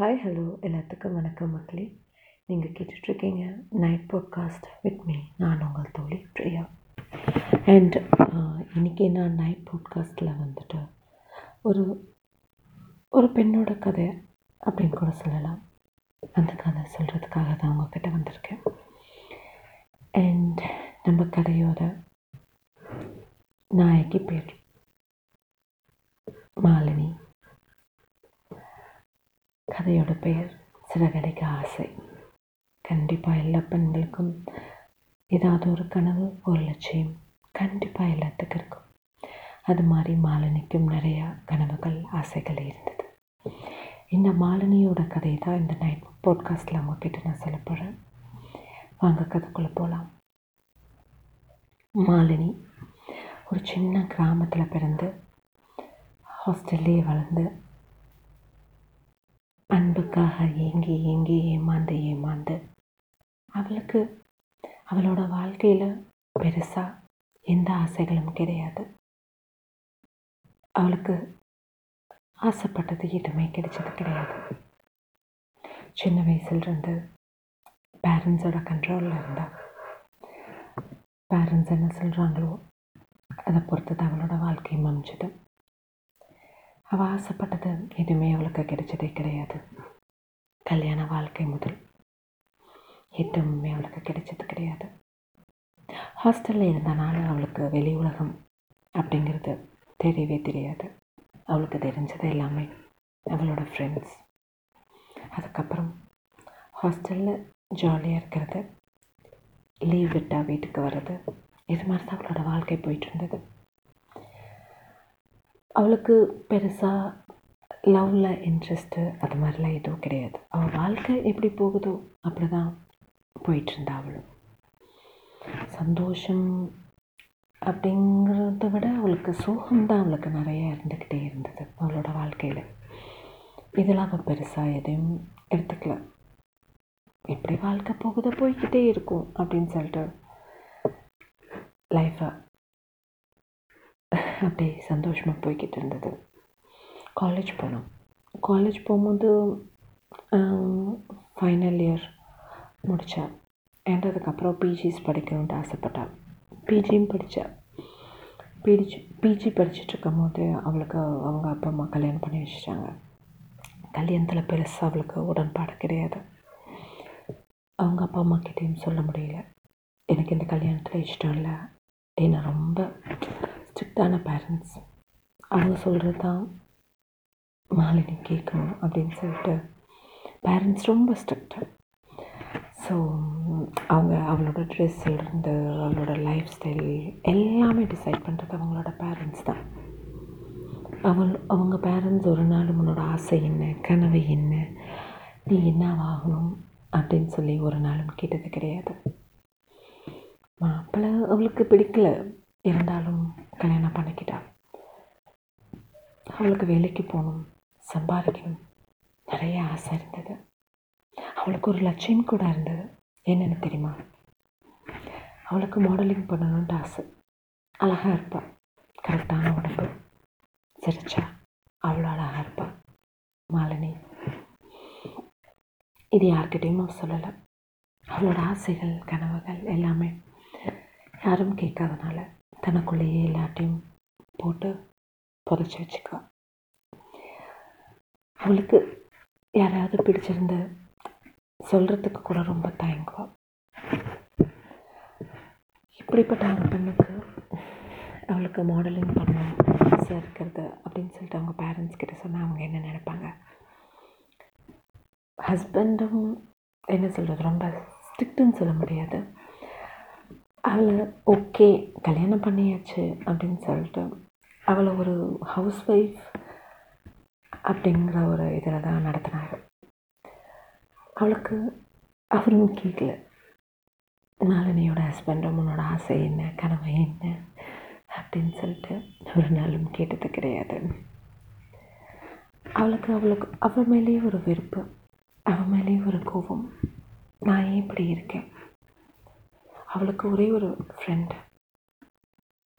Hi hello எல்லாத்துக்கும் வணக்கம் மக்களே. நீங்கள் கேட்டுட்ருக்கீங்க நைட் பாட்காஸ்ட் வித் மீ நான் உங்கள் தோழி பிரியா. அண்ட் இன்றைக்கி நான் நைட் பாட்காஸ்ட்டில் வந்துட்டு ஒரு ஒரு பெண்ணோட கதை அப்படின்னு கூட சொல்லலாம். அந்த கதை சொல்கிறதுக்காக தான் உங்ககிட்ட வந்திருக்கேன். அண்ட் நம்ம கதையோட நாயகி பேர் மாலினி. கதையோட பெயர் சிறகடிக்க ஆசை. கண்டிப்பாக எல்லா பெண்களுக்கும் ஏதாவது ஒரு கனவு ஒரு லட்சியம் கண்டிப்பாக எல்லாத்துக்கும் இருக்கும். அது மாதிரி மாலினிக்கும் நிறையா கனவுகள் ஆசைகள் இருந்தது. இந்த மாலினியோட கதை தான் இந்த நைட் பாட்காஸ்ட்டில் உங்ககிட்ட நான் சொல்ல போகிறேன் வாங்க கதைக்குள்ளே போகலாம் மாலினி ஒரு சின்ன கிராமத்தில் பிறந்து ஹாஸ்டல்லே வளர்ந்து அன்புக்காக ஏங்கி ஏங்கி ஏமாந்து ஏமாந்து. அவளுக்கு அவளோட வாழ்க்கையில் பெருசாக எந்த ஆசைகளும் கிடையாது. அவளுக்கு ஆசைப்பட்டது எதுவுமே கிடைச்சது கிடையாது. சின்ன வயசுலேருந்து பேரண்ட்ஸோட கண்ட்ரோலில் இருந்தால் பேரண்ட்ஸ் என்ன சொல்கிறாங்களோ அதை பொறுத்து தான் அவளோட வாழ்க்கையும் அமைஞ்சது அவள் ஆசைப்பட்டது எதுவுமே அவளுக்கு கிடைச்சதே கிடையாது. கல்யாண வாழ்க்கை முதல். எதுவுமே அவளுக்கு கிடைச்சது கிடையாது. ஹாஸ்டலில் இருந்தனால அவளுக்கு வெளி உலகம் அப்படிங்கிறது தெரியவே தெரியாது. அவளுக்கு தெரிஞ்சது எல்லாமே அவளோட ஃப்ரெண்ட்ஸ் அதுக்கப்புறம் ஹாஸ்டலில் ஜாலியாக இருக்கிறது. லீவ் விட்டால் வீட்டுக்கு வர்றது. இது மாதிரி தான் அவளோட வாழ்க்கை போயிட்டு இருந்தது. அவளுக்கு பெருசாக லவ்வில் இன்ட்ரெஸ்ட்டு அது மாதிரிலாம் எதுவும் கிடையாது. அவள் வாழ்க்கை எப்படி போகுதோ அப்படி தான் போயிட்டுருந்தா அவளும். சந்தோஷம் அப்படிங்கிறத விட அவளுக்கு சோகம்தான் அவளுக்கு நிறைய இருந்துக்கிட்டே இருந்தது அவளோட வாழ்க்கையில். இதெல்லாம் அவள் பெருசாக எதையும் எடுத்துக்கல. எப்படி வாழ்க்கை போகுதோ போய்கிட்டே இருக்கும் அப்படின்னு சொல்லிட்டு லைஃப்பை அப்படியே சந்தோஷமாக போய்கிட்டு இருந்தது. காலேஜ் போனோம். காலேஜ் போகும்போது ஃபைனல் இயர் முடித்தேன் அண்ட் அதுக்கப்புறம் பிஜிஸ் படிக்கணுன்ட்டு ஆசைப்பட்டாள் பிஜியும் படித்தேன் பிஜி பிஜி படிச்சுட்டு இருக்கும் போது அவளுக்கு அவங்க அப்பா அம்மா கல்யாணம் பண்ணி வச்சுட்டாங்க. கல்யாணத்தில் பெருசாக அவளுக்கு உடன்பாடு கிடையாது. அவங்க அப்பா அம்மா கிட்டேயும் சொல்ல முடியல. எனக்கு இந்த கல்யாணத்தில் இஷ்டம் இல்லை. ஏன்னா ரொம்ப ஸ்ட்ரிக்டான பேரண்ட்ஸ் அவங்க சொல்கிறது தான் மாலினி கேட்கணும் அப்படின்னு சொல்லிட்டு பேரண்ட்ஸ் ரொம்ப ஸ்ட்ரிக்டாக ஸோ அவங்க அவளோட ட்ரெஸ்ஸிலிருந்து அவளோட லைஃப் ஸ்டைல் எல்லாமே டிசைட் பண்ணுறது அவங்களோட பேரண்ட்ஸ் தான். அவள் அவங்க பேரண்ட்ஸ் ஒரு நாள் உன்னோட ஆசை என்ன கனவு என்ன நீ என்ன ஆகணும் அப்படின்னு சொல்லி ஒரு நாளும் கேட்டது கிடையாது. மாப்பிள்ளை அவளுக்கு பிடிக்கல. இருந்தாலும் கல்யாணம் பண்ணிக்கிட்டா. அவளுக்கு வேலைக்கு போகணும் சம்பாதிக்கணும். நிறைய ஆசை இருந்தது. அவளுக்கு ஒரு லட்சியம் கூட இருந்தது. என்னென்னு தெரியுமா? அவளுக்கு மாடலிங் பண்ணணுன்ட்டு ஆசை. அழகாக இருப்பாள் கரெக்டான உடம்பு. சிரிச்சா. அவ்வளோ அழகாக இருப்பாள் மாலினி இது யார்கிட்டையும் அவள் சொல்லலை. அவளோட ஆசைகள் கனவுகள் எல்லாமே யாரும் கேட்காதனால தனக்குள்ளேயே எல்லாத்தையும் போட்டு புதைச்சி வச்சுக்கா. அவளுக்கு யாராவது பிடிச்சிருந்த சொல்கிறதுக்கு கூட ரொம்ப தயங்குவா. இப்படிப்பட்ட ஒரு பெண்ணுக்கு அவளுக்கு மாடலிங் பண்ணணும் ஆசை இருக்கிறது அப்படின்னு சொல்லிட்டு அவங்க பேரண்ட்ஸ் கிட்ட சொன்னால் அவங்க என்ன நினைப்பாங்க? ஹஸ்பண்டும் என்ன சொல்கிறது ரொம்ப ஸ்ட்ரிக்ட்டுன்னு சொல்ல முடியாது. அவளை ஓகே கல்யாணம் பண்ணியாச்சு அப்படின்னு சொல்லிட்டு அவளை ஒரு ஹவுஸ் ஒய்ஃப் அப்படிங்கிற ஒரு இதில் தான் நடத்தினார். அவளுக்கு அவரும் கேட்கல மாலினியோட ஹஸ்பண்டும் உன்னோட ஆசை என்ன? கனவு என்ன? அப்படின்னு சொல்லிட்டு ஒரு நாளும் கேட்டது கிடையாது. அவளுக்கு அவளுக்கு அவள் மேலேயே ஒரு வெறுப்பு அவள் மேலேயே ஒரு கோபம். நான் ஏன் இப்படி இருக்கேன்? அவளுக்கு ஒரே ஒரு ஃப்ரெண்ட்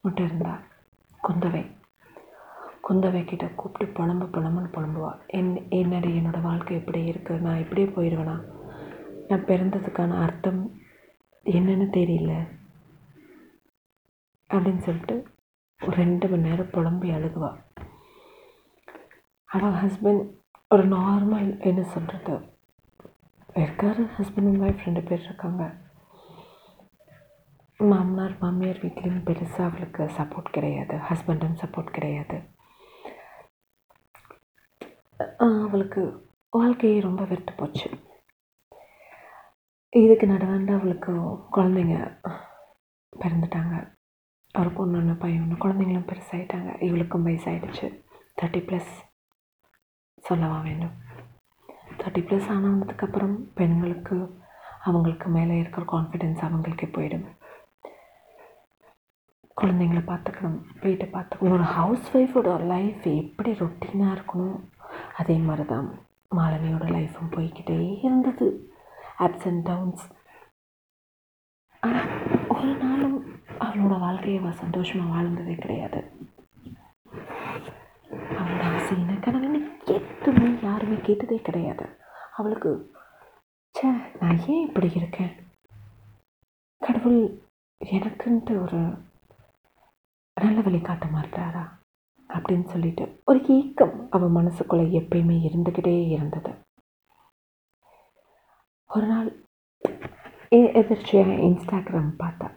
மட்டும் இருந்தா குந்தவை. குந்தவை கிட்ட கூப்பிட்டு புலம்பு புலம்புன்னு புலம்புவா. என் என்னடி என்னோடய வாழ்க்கை எப்படி இருக்குது நான் இப்படியே போயிடுவேனா நான் பிறந்ததுக்கான அர்த்தம் என்னன்னு தெரியல. அப்படின்னு சொல்லிட்டு ஒரு ரெண்டு மணி நேரம் புலம்பி அழுகுவா. அவள் ஹஸ்பண்ட் ஒரு நார்மல் என்ன சொல்கிறது இருக்காரு ஹஸ்பண்ட் அண்ட் ஒய்ஃப் ரெண்டு பேர் இருக்காங்க. மாமனார் மாமியார் வீட்லேயும் பெருசாக அவளுக்கு சப்போர்ட் கிடையாது. ஹஸ்பண்டும் சப்போர்ட் கிடையாது. அவளுக்கு வாழ்க்கையே ரொம்ப வெறுத்து போச்சு. இதுக்கு நடுவாண்டு அவளுக்கு குழந்தைங்க பிறந்துட்டாங்க. ஒரு பொண்ணு ஒன்று பையன் ஒன்று குழந்தைங்களும் பெருசாகிட்டாங்க இவளுக்கும் வயசாயிடுச்சு. தேர்ட்டி ப்ளஸ் சொல்லவா வேண்டும். தேர்ட்டி ப்ளஸ் ஆனதுக்கப்புறம் பெண்களுக்கு அவங்களுக்கு மேலே இருக்கிற கான்ஃபிடென்ஸ் அவங்களுக்கே போயிடும். குழந்தைங்கள பார்த்துக்கணும் வீட்டை பார்த்துக்கணும். ஒரு ஹவுஸ் ஒய்ஃபோட லைஃப் எப்படி ரொட்டீனாக இருக்கணும்? அதே மாதிரி தான் மாலனியோட லைஃப்பும் போய்கிட்டே இருந்தது. அப்ஸ் அண்ட் டவுன்ஸ் ஆனால் ஒரு நாளும் அவளோட வாழ்க்கையை அவள் சந்தோஷமாக வாழ்ந்ததே கிடையாது. அவளோட ஆசையின கனவுன்னு எதுவுமே யாருமே கேட்டதே கிடையாது. அவளுக்கு சே நான் ஏன் இப்படி இருக்கேன்? கடவுள் எனக்குன்ட்டு ஒரு நல்ல வழி காட்ட மாட்டாரா அப்படின்னு சொல்லிட்டு ஒரு ஏக்கம் அவன் மனசுக்குள்ளே எப்பயுமே இருந்துக்கிட்டே இருந்தது. ஒரு நாள் எ- எதிர்ச்சியாக இன்ஸ்டாகிராம் பார்த்தேன்.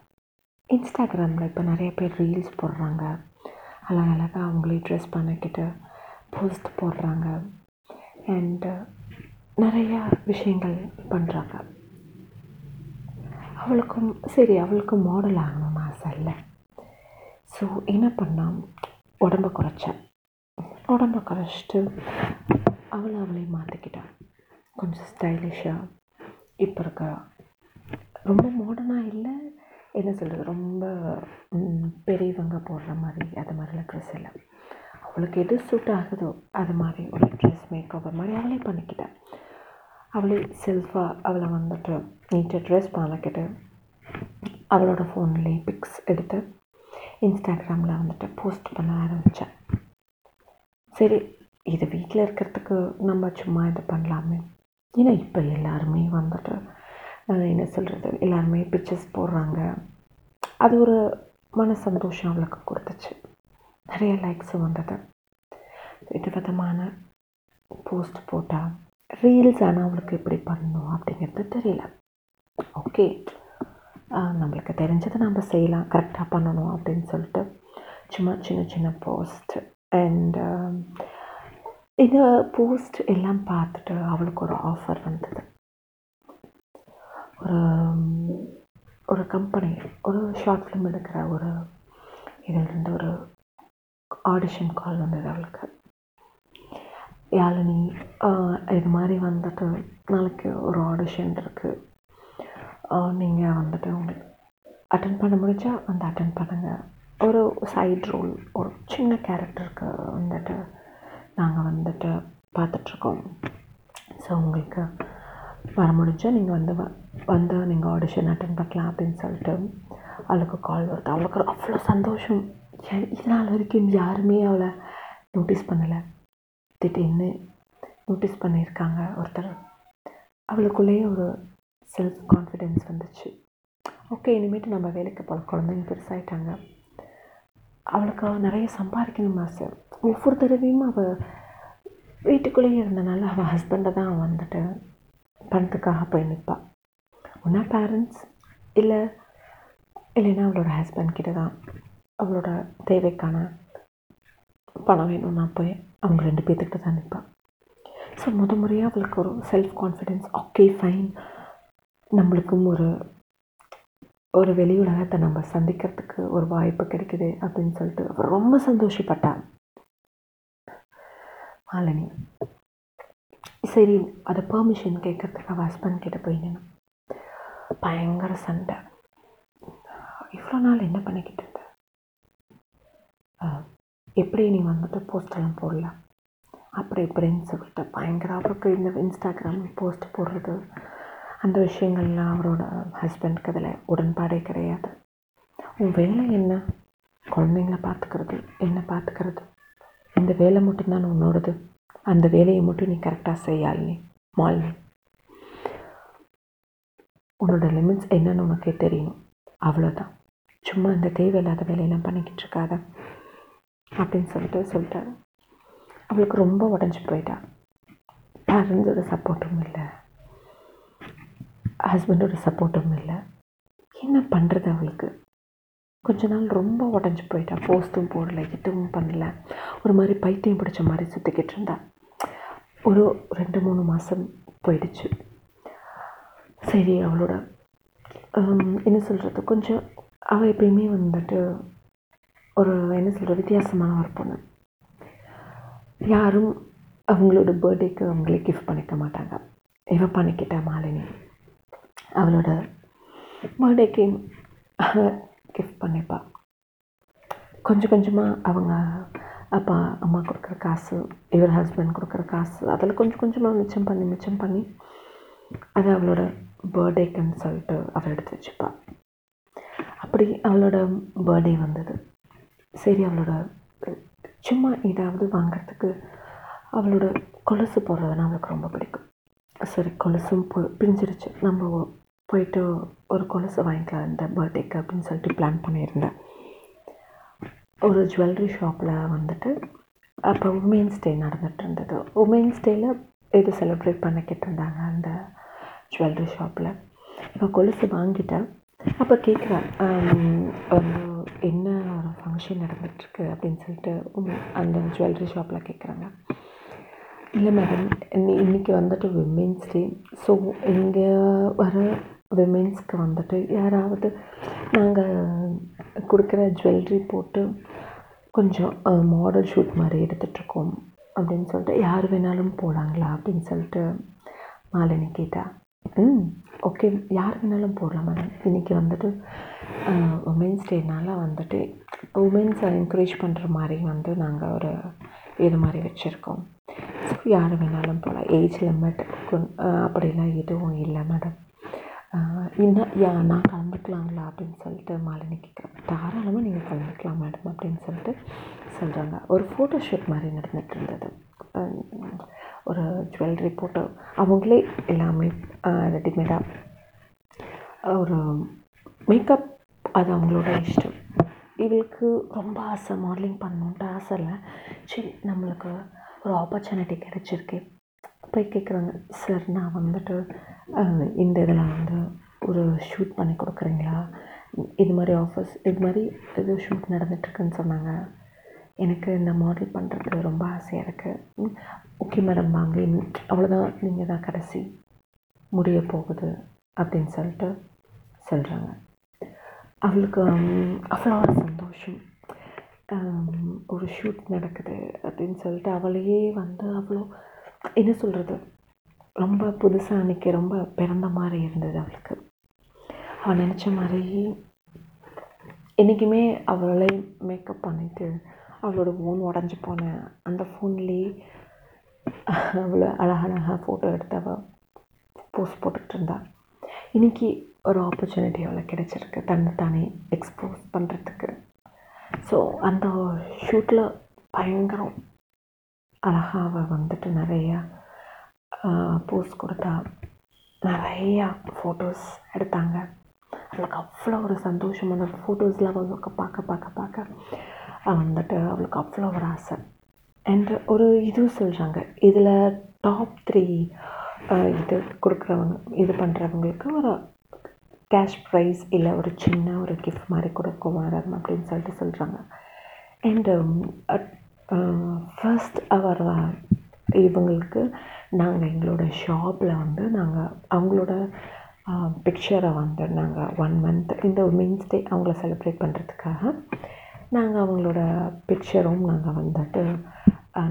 இன்ஸ்டாகிராமில் இப்போ நிறைய பேர் ரீல்ஸ் போடுறாங்க. அழகழகாக அவங்களே ட்ரெஸ் பண்ணிக்கிட்டு போஸ்ட் போடுறாங்க. அண்டு நிறையா விஷயங்கள் பண்ணுறாங்க அவளுக்கும் சரி அவளுக்கும் மாடல் ஆகணும்னு ஆசை இல்லை. ஸோ என்ன பண்ணால் உடம்ப குறைச்சேன். உடம்ப குறைச்சிட்டு அவளை அவளே மாற்றிக்கிட்டான் கொஞ்சம் ஸ்டைலிஷாக இப்போ இருக்க ரொம்ப மாடர்னாக இல்லை என்ன சொல்கிறது ரொம்ப பெரியவங்க போடுற மாதிரி அது மாதிரிலாம் ட்ரெஸ் இல்லை. அவளுக்கு எது சூட் ஆகுதோ அது மாதிரி ஒரு ட்ரெஸ் மேக்கப் மாதிரி அவளே பண்ணிக்கிட்டேன் அவளே செல்ஃபாக அவளை வந்துட்டு நீட்டாக ட்ரெஸ் பண்ணிக்கிட்டு அவளோட ஃபோன்லேயே பிக்ஸ் எடுத்து இன்ஸ்டாகிராமில் வந்துட்டு போஸ்ட் பண்ண ஆரம்பித்தேன். சரி இது வீட்டில் இருக்கிறதுக்கு நம்ம சும்மா இது பண்ணலாமே. ஏன்னா இப்போ எல்லாருமே வந்துட்டு என்ன சொல்கிறது எல்லாருமே பிக்சர்ஸ் போடுறாங்க. அது ஒரு மன சந்தோஷம் அவளுக்கு கொடுத்துச்சு. நிறைய லைக்ஸும் வந்தது. வித விதமான போஸ்ட் போட்டால் ரீல்ஸ் ஆனால் அவளுக்கு எப்படி பண்ணணும் அப்படிங்கிறது தெரியல. ஓகே நம்மளுக்கு தெரிஞ்சதை நம்ம செய்யலாம். கரெக்டாக பண்ணணும் அப்படின்னு சொல்லிட்டு சும்மா சின்ன சின்ன போஸ்ட் அண்ட் um, இந்த போஸ்ட் எல்லாம் பார்த்துட்டு அவளுக்கு ஒரு ஆஃபர் வந்தது. ஒரு ஒரு கம்பெனி ஒரு ஷார்ட் ஃபிலிம் எடுக்கிற ஒரு இதிலிருந்து ஒரு ஆடிஷன் கால் வந்தது அவளுக்கு. யாழினி இது மாதிரி வந்துட்டு நாளைக்கு ஒரு ஆடிஷன் இருக்குது நீங்கள் வந்துட்டு உங்களுக்கு அட்டன் பண்ண முடிஞ்சா வந்து அட்டன் பண்ணுங்கள் ஒரு சைட் ரோல் ஒரு சின்ன கேரக்டருக்கு வந்துட்டு நாங்கள் வந்துட்டு பார்த்துட்ருக்கோம். ஸோ உங்களுக்கு வர முடிஞ்சால் நீங்கள் வந்து வ- வந்து நீங்கள் ஆடிஷன் அட்டன் பண்ணலாம் அப்படின்னு சொல்லிட்டு அவளுக்கு கால் வருது. அவளுக்கு அவ்வளோ சந்தோஷம். ஏ- இது நாள் வரைக்கும் யாருமே அவளை நோட்டீஸ் பண்ணலை. திடீர்னு நோட்டீஸ் பண்ணியிருக்காங்க ஒருத்தர். அவளுக்குள்ளேயே ஒரு செல்ஃப் கான்ஃபிடென்ஸ் வந்துச்சு. ஓகே இனிமேட்டு நம்ம வேலைக்கு போகிற குழந்தைங்க பெருசாயிட்டாங்க. அவளுக்கு அவள் நிறைய சம்பாதிக்கணும் ஆசை. ஒவ்வொரு தடவையும் அவள் வீட்டுக்குள்ளேயே இருந்தனால அவள் ஹஸ்பண்டை தான் வந்துட்டு பணத்துக்காக போய் நிற்பாள் ஒன்றா பேரண்ட்ஸ் இல்லை இல்லைன்னா அவளோட ஹஸ்பண்ட் கிட்ட தான் அவளோட தேவைக்கான பணம் வேணும்னா போய் அவங்க ரெண்டு பேர்த்துக்கிட்ட தான் நிற்பாள் ஸோ முத முறையாக அவளுக்கு ஒரு செல்ஃப் கான்ஃபிடென்ஸ் ஓகே ஃபைன் நம்மளுக்கும் ஒரு ஒரு வெளி உலகத்தை நம்ம சந்திக்கிறதுக்கு ஒரு வாய்ப்பு கிடைக்குது அப்படின்னு சொல்லிட்டு அவ ரொம்ப சந்தோஷப்பட்டா. மாலினி சரி அதை பர்மிஷன் கேட்குறதுக்கு அவள் ஹஸ்பண்ட் கிட்ட போய் பயங்கர சண்டை. இவ்வளோ நாள் என்ன பண்ணிக்கிட்டு இருந்த? எப்படி நீ வந்துட்டு போஸ்டெல்லாம் போடலாம் அப்படி இப்படின்னு சொல்லிட்டு பயங்கர அவருக்கு இந்த இன்ஸ்டாகிராம் போஸ்ட் போடுறது. அந்த விஷயங்கள்லாம் அவரோட ஹஸ்பண்ட்க்கு அதில் உடன்பாடே கிடையாது. உன் வேலை என்ன? குழந்தைங்கள பார்த்துக்கிறது என்ன பார்த்துக்கிறது. இந்த வேலை மட்டும்தான் உன்னோடது. அந்த வேலையை மட்டும் நீ கரெக்டாக செய்யாலினி மாலினி உன்னோட லிமிட்ஸ் என்னன்னு உனக்கே தெரியணும். அவ்வளோதான் சும்மா இந்த தேவையில்லாத வேலையெல்லாம் பண்ணிக்கிட்டு இருக்காத. அப்படின்னு சொல்லிட்டு சொல்லிட்டாரு. அவளுக்கு ரொம்ப உடஞ்சி போயிட்டா. பேரண்ட்ஸோட சப்போர்ட்டும் இல்லை. ஹஸ்பண்டோட சப்போர்ட்டும் இல்லை. என்ன பண்ணுறது அவளுக்கு? கொஞ்ச நாள் ரொம்ப உடஞ்சி போயிட்டா. போஸ்ட்டும் போடல எதுவும் பண்ணல. ஒரு மாதிரி பைத்தியம் பிடிச்ச மாதிரி சுற்றிக்கிட்டு இருந்தா. ஒரு ரெண்டு மூணு மாதம் போயிடுச்சு. சரி அவளோட என்ன சொல்கிறது கொஞ்சம் அவள் எப்பயுமே வந்துட்டு ஒரு என்ன சொல்கிற வித்தியாசமான ஒரு பொண்ணு. யாரும் அவங்களோட பர்த்டேக்கு அவங்களே கிஃப்ட் பண்ணிக்க மாட்டாங்க. இவ பண்ணிக்கிட்டா மாலினி. அவளோட பர்த்டேக்கு கிஃப்ட் பண்ணிப்பா. கொஞ்சம் கொஞ்சமாக அவங்க அப்பா அம்மா கொடுக்குற காசு இவர் ஹஸ்பண்ட் கொடுக்குற காசு அதில் கொஞ்சம் கொஞ்சமாக மிச்சம் பண்ணி மிச்சம் பண்ணி அதை அவளோட பர்த்டேக்குன்னு சொல்லிட்டு அவள் எடுத்து வச்சுப்பா. அப்படி அவளோட பர்த்டே வந்தது. சரி அவளோட சும்மா ஏதாவது வாங்குறதுக்கு அவளோட கொலுசு போடுறதுன்னா அவளுக்கு ரொம்ப பிடிக்கும். சரி கொலுசும் பிரிஞ்சிருச்சு. நம்ம போயிட்டு ஒரு கொலுசு வாங்கிக்கலாம் இந்த பர்த்டேக்கு அப்படின்னு சொல்லிட்டு பிளான் பண்ணியிருந்தேன். ஒரு ஜுவல்லரி ஷாப்பில் வந்துட்டு அப்போ உமன்ஸ் டே நடந்துகிட்டு இருந்தது. உமன்ஸ் டேயில் இது செலிப்ரேட் பண்ணிக்கிட்டு இருந்தாங்க அந்த ஜுவல்லரி ஷாப்பில் இப்போ கொலுசு வாங்கிட்டேன். அப்போ கேட்குறா என்ன ஒரு ஃபங்க்ஷன் நடந்துகிட்ருக்கு அப்படின்னு சொல்லிட்டு அந்த ஜுவல்லரி ஷாப்பில் கேட்குறாங்க இல்லை மேடம் இன்னைக்கு வந்துட்டு விமென்ஸ் டே ஸோ இங்கே வர விமென்ஸ்க்கு வந்துட்டு யாராவது நாங்கள் கொடுக்குற ஜுவல்லரி போட்டு கொஞ்சம் மாடல் ஷூட் மாதிரி எடுத்துகிட்ருக்கோம் அப்படின்னு சொல்லிட்டு யார் வேணாலும் போகலாங்களா அப்படின்னு சொல்லிட்டு மாலினி கேட்டா. ம் ஓகே யார் வேணாலும் போடலாம் மேடம். இன்றைக்கி வந்துட்டு உமென்ஸ் டேனால் வந்துட்டு உமென்ஸை என்கரேஜ் பண்ணுற மாதிரி வந்து நாங்கள் ஒரு இது மாதிரி வச்சுருக்கோம். ஸோ யார் வேணாலும் போகலாம் ஏஜ் லிமிட் அப்படிலாம் எதுவும் இல்லை மேடம். இன்னும் யா நான் கலந்துக்கலாங்களா அப்படின்னு சொல்லிட்டு மாலினி கேட்குறேன் தாராளமாக நீங்கள் கலந்துக்கலாம் மேடம் அப்படின்னு சொல்லிட்டு சொல்கிறாங்க ஒரு ஃபோட்டோ ஷூட் மாதிரி நடந்துட்டு இருந்தது. ஒரு ஜுவல்லரி போட்டு அவங்களே எல்லாமே ரெடிமேடாக ஒரு மேக்கப் அது அவங்களோட இஷ்டம். இவளுக்கு ரொம்ப ஆசை மாடலிங் பண்ணணுன்ட்டு ஆசை இல்லை. சரி நம்மளுக்கு ஒரு ஆப்பர்ச்சுனிட்டி கிடச்சிருக்கு. போய் கேட்குறாங்க சார் நான் வந்துட்டு இந்த இதில் வந்து ஒரு ஷூட் பண்ணி கொடுக்குறீங்களா? இது மாதிரி ஆஃபர்ஸ் இது மாதிரி இது ஷூட் நடந்துட்டுருக்குன்னு சொன்னாங்க. எனக்கு இந்த மாடல் பண்ணுறதுக்கு ரொம்ப ஆசையாக இருக்குது ஓகே மேடம் வாங்க. அவ்வளோதான் நீங்கள் தான் கடைசி. முடிய போகுது அப்படின்னு சொல்லிட்டு சொல்கிறாங்க அவளுக்கு அவ்வளோ ஒரு சந்தோஷம். ஒரு ஷூட் நடக்குது அப்படின்னு சொல்லிட்டு அவளையே வந்து அவ்வளோ என்ன சொல்கிறது ரொம்ப புதுசாக அன்றைக்கி ரொம்ப பிறந்த மாதிரி இருந்தது அவளுக்கு. அவள் நினச்ச மாதிரி என்றைக்குமே அவளை மேக்கப் பண்ணிட்டு அவளோட ஃபோன் உடஞ்சி போன அந்த ஃபோன்லேயே அவ்வளோ அழகழகாக ஃபோட்டோ எடுத்து அவள் போஸ்ட் போட்டுட்டு இருந்தா. இன்னைக்கு ஒரு ஆப்பர்ச்சுனிட்டி அவளுக்கு கிடைச்சிருக்கு தன்னை தானே எக்ஸ்போஸ் பண்ணுறதுக்கு ஸோ அந்த ஷூட்டில் பயங்கரம் அழகாக அவள் வந்துட்டு நிறையா போஸ் கொடுத்தா நிறையா ஃபோட்டோஸ் எடுத்தாங்க. அவளுக்கு அவ்வளோ ஒரு சந்தோஷம். அந்த ஃபோட்டோஸ்லாம் அவளுக்கு பார்க்க பார்க்க பார்க்க வந்துட்டு அவளுக்கு அவ்வளோ ஒரு ஆசை. அண்ட் ஒரு இதுவும் சொல்கிறாங்க இதில் டாப் த்ரீ இது கொடுக்குறவங்க இது பண்ணுறவங்களுக்கு ஒரு கேஷ் ப்ரைஸ் இல்லை ஒரு சின்ன ஒரு கிஃப்ட் மாதிரி கொடுக்க மேடம் அப்படின்னு சொல்லிட்டு சொல்கிறாங்க அண்டு ஃபர்ஸ்ட் அவர் இவங்களுக்கு நாங்கள் எங்களோட ஷாப்பில் வந்து நாங்கள் அவங்களோட பிக்சரை வந்து நாங்கள் ஒன் மந்த் இந்த உமன்ஸ் டே அவங்கள செலிப்ரேட் பண்ணுறதுக்காக நாங்கள் அவங்களோட பிக்சரும் நாங்கள் வந்துட்டு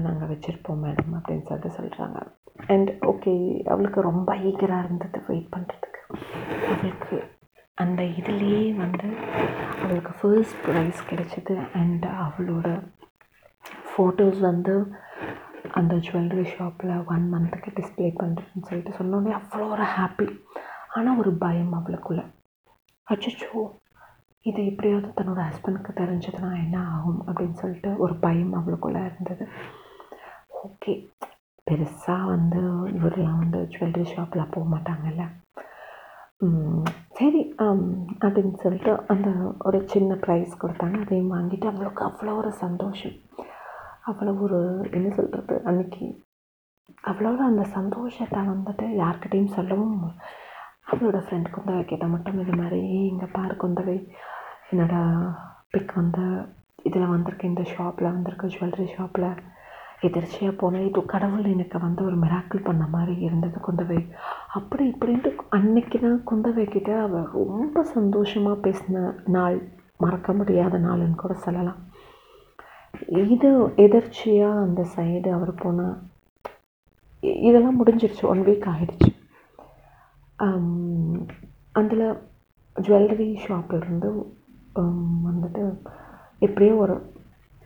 நாங்கள் வச்சுருப்போம் மேடம் அப்படின்னு சொல்லிட்டு சொல்கிறாங்க அண்ட் ஓகே அவளுக்கு ரொம்ப ஈகராக இருந்தது வெயிட் பண்ணுறதுக்கு அவளுக்கு அந்த இதுலேயே வந்து அவளுக்கு ஃபர்ஸ்ட் ப்ரைஸ் கிடைச்சிது அண்ட் அவளோட ஃபோட்டோஸ் வந்து அந்த ஜுவல்லரி ஷாப்பில் ஒன் மந்த்துக்கு டிஸ்ப்ளே பண்ணுறேன்னு சொல்லிட்டு சொன்னோடனே அவ்வளோ ஒரு ஹாப்பி ஆனால் ஒரு பயம் அவளுக்குள்ள. அச்சோ இது எப்படியாவது தன்னோட ஹஸ்பண்டுக்கு தெரிஞ்சதுன்னா என்ன ஆகும் அப்படின்னு சொல்லிட்டு ஒரு பயம் அவளுக்குள்ளே இருந்தது. ஓகே பெருசாக வந்து இவரெலாம் வந்து ஜுவல்லரி ஷாப்பில் போக மாட்டாங்கல்ல. சரி அப்படின்னு சொல்லிட்டு அந்த ஒரு சின்ன ப்ரைஸ் கொடுத்தாங்க. அதையும் வாங்கிட்டு அவளுக்கு அவ்வளோ ஒரு சந்தோஷம். அவ்வளோ ஒரு என்ன சொல்கிறது அன்றைக்கி அவ்வளோ அந்த சந்தோஷத்தை வந்துட்டு யார்கிட்டையும் சொல்லவும் அவளோட ஃப்ரெண்ட் குந்தவை கிட்ட மட்டும் இது மாதிரி இங்கே பாரு குந்தவை என்னோடய பிக் வந்து இதில் வந்திருக்கு இந்த ஷாப்பில் வந்திருக்கு ஜுவல்லரி ஷாப்பில் எதிர்ச்சியாக போனேன் இது கடவுள் எனக்கு வந்து ஒரு மிராக்கிள் பண்ண மாதிரி இருந்தது குந்தவை. அப்படி இப்படின்ட்டு அன்னைக்கு தான் குந்தவை கிட்ட அவள் ரொம்ப சந்தோஷமாக பேசின நாள் மறக்க முடியாத நாள்னு கூட சொல்லலாம். இது எதிர்ச்சியாக அந்த சைடு அவர் போனால் இதெல்லாம் முடிஞ்சிருச்சு. ஒன் வீக் ஆகிடுச்சு அதில் ஜுவல்லரி ஷாப்லேருந்து வந்துட்டு எப்படியோ ஒரு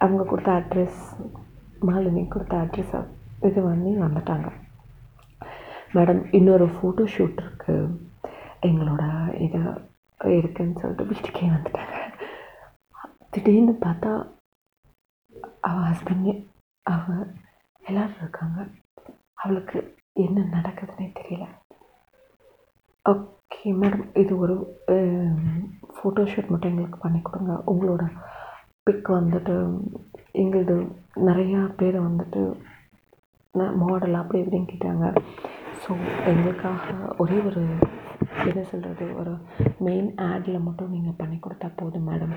அவங்க கொடுத்த அட்ரஸ் மாலினி கொடுத்த அட்ரஸை இது பண்ணி வந்துட்டாங்க. மேடம் இன்னொரு ஃபோட்டோ ஷூட் இருக்குது எங்களோட இது இருக்குதுன்னு சொல்லிட்டு வீட்டுக்கே வந்துட்டாங்க. திடீர்னு பார்த்தா அவள் ஹஸ்பண்ட் அவள் எல்லோரும் இருக்காங்க. அவளுக்கு என்ன நடக்குதுன்னே தெரியல. ஓகே மேடம் இது ஒரு ஃபோட்டோ ஷூட் மட்டும் எங்களுக்கு பண்ணி கொடுங்க. உங்களோட பிக் வந்துட்டு எங்களது நிறையா பேர் வந்துட்டு மாடல் அப்படி இப்படின்னு கேட்டாங்க. ஸோ எங்களுக்காக ஒரே ஒரு என்ன சொல்கிறது ஒரு மெயின் ஆடில் மட்டும் நீங்கள் பண்ணி கொடுத்தா போதும் மேடம்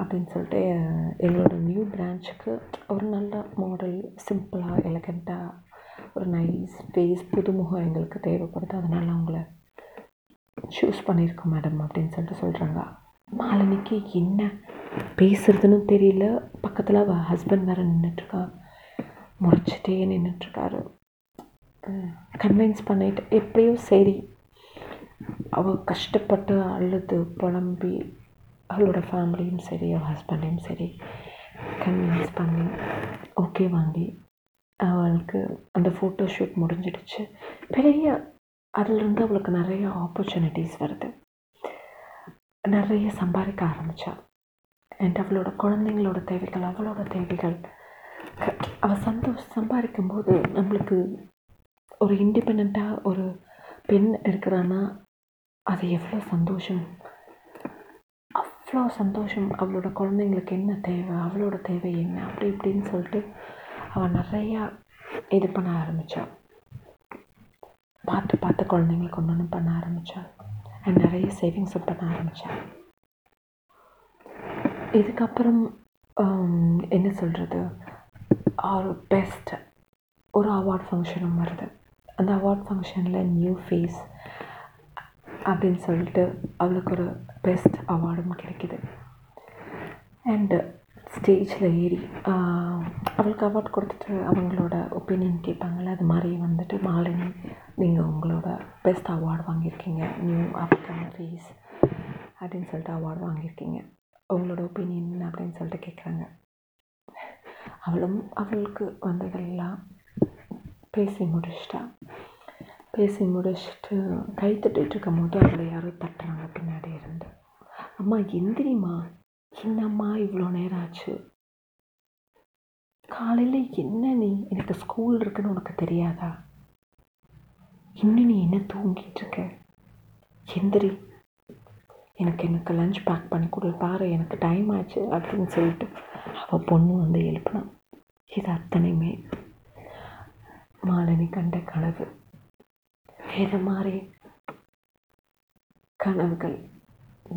அப்படின்னு சொல்லிட்டு எங்களோட நியூ பிரான்ச்சுக்கு ஒரு நல்ல மாடல் சிம்பிளாக எலகண்ட்டாக ஒரு நைஸ் ஃபேஸ் புதுமுகம் எங்களுக்கு தேவைப்படுது. அதனால் அவங்கள சூஸ் பண்ணியிருக்கோம் மேடம் அப்படின்னு சொல்லிட்டு சொல்கிறாங்க மாலினிக்கு என்ன பேசுகிறதுன்னு தெரியல. பக்கத்தில் அவள் ஹஸ்பண்ட் வேறு நின்றுட்டுருக்கா முறைச்சிட்டே நின்றுட்டுருக்காரு கன்வின்ஸ் பண்ணிட்டு எப்படியும் சரி. அவள் கஷ்டப்பட்டு அழுது புலம்பி அவளோட ஃபேமிலியும் சரி அவள் ஹஸ்பண்டையும் சரி கன்வின்ஸ் பண்ணி ஓகே வாங்கி அவளுக்கு அந்த ஃபோட்டோ ஷூட் முடிஞ்சிடுச்சு. பெரிய அதுலேருந்து அவளுக்கு நிறைய ஆப்பர்ச்சுனிட்டிஸ் வருது. நிறைய சம்பாதிக்க ஆரம்பித்தா அண்ட் அவளோட குழந்தைங்களோட தேவைகள் அவளோட தேவைகள் அவள் சந்தோஷம் சம்பாதிக்கும் போது நம்மளுக்கு ஒரு இண்டிபெண்ட்டாக ஒரு பெண் இருக்கிறான்னா அது எவ்வளோ சந்தோஷம். அவ்வளோ சந்தோஷம். அவளோட குழந்தைங்களுக்கு என்ன தேவை? அவளோட தேவை என்ன? அப்படி இப்படின்னு சொல்லிட்டு அவள் நிறையா இது பண்ண ஆரம்பித்தாள் பார்த்து பார்த்து குழந்தைங்களுக்கு ஒன்று ஒன்று பண்ண ஆரம்பித்தாள் அண்ட் நிறைய சேவிங்ஸும் பண்ண ஆரம்பித்தாள் இதுக்கப்புறம் என்ன சொல்கிறது ஒரு பெஸ்ட் ஒரு அவார்ட் ஃபங்க்ஷனும் வருது. அந்த அவார்ட் ஃபங்க்ஷனில் நியூ ஃபேஸ் அப்படின்னு சொல்லிட்டு அவளுக்கு ஒரு பெஸ்ட் அவார்டும் கிடைக்கிது அண்டு ஸ்டேஜில் ஏறி அவளுக்கு அவார்ட் கொடுத்துட்டு அவங்களோட ஒப்பீனியன் கேட்பாங்கள்ல அது மாதிரி வந்துட்டு மாலினி நீங்கள் உங்களோட பெஸ்ட் அவார்டு வாங்கியிருக்கீங்க நியூ அப்கமிங் ஃபேஸ் அப்படின்னு சொல்லிட்டு அவார்டு வாங்கியிருக்கீங்க உங்களோட ஒப்பீனியன் அப்படின்னு சொல்லிட்டு கேட்குறாங்க அவளும் அவளுக்கு வந்ததெல்லாம் பேசி முடிச்சிட்டா பேசி முடிச்சுட்டு கை தட்டிகிட்டு இருக்கும் போது அவளை யாரும் தட்டுறாங்க பின்னாடி இருந்து அம்மா எந்திரிம்மா. என்னம்மா இவ்வளோ நேரம் ஆச்சு காலையில் என்ன நீ? எனக்கு ஸ்கூல் இருக்குன்னு உனக்கு தெரியாதா? இன்னும் நீ என்ன தூங்கிட்டு இருக்க? எந்திரி. எனக்கு எனக்கு லஞ்ச் பேக் பண்ணி கொடு. பாரு எனக்கு டைம் ஆச்சு அப்படின்னு சொல்லிட்டு அவள் பொண்ணு வந்து எழுப்பினான் இது அத்தனையுமே மாலினி கண்ட கனவு. வேறு மாதிரி கனவுகள்.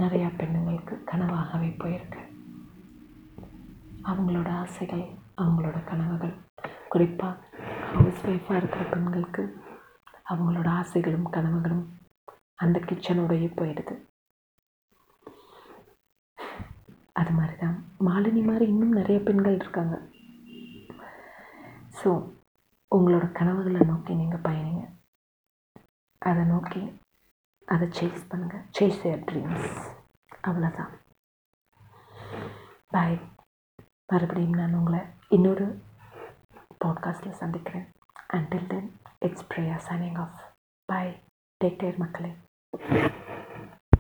நிறையா பெண்ணுங்களுக்கு கனவாகவே போயிருக்கு. அவங்களோட ஆசைகள் அவங்களோட கனவுகள். குறிப்பாக ஹவுஸ் ஒய்ஃபாக இருக்கிற பெண்களுக்கு அவங்களோட ஆசைகளும் கனவுகளும் அந்த கிச்சனோடையே போயிடுது. அது மாதிரி தான் மாலினி மாதிரி இன்னும் நிறைய பெண்கள் இருக்காங்க. ஸோ உங்களோட கனவுகளை நோக்கி நீங்கள் பயணிங்க. அதை நோக்கி அதை சேஸ் பண்ணுங்கள் சேஸ் யர் ட்ரீம்ஸ் அவ்வளோதான் பாய் மறுபடியும் நான் உங்களை இன்னொரு பாட்காஸ்ட்டில் சந்திக்கிறேன். Until then it's Preya signing off bye take care மக்களே.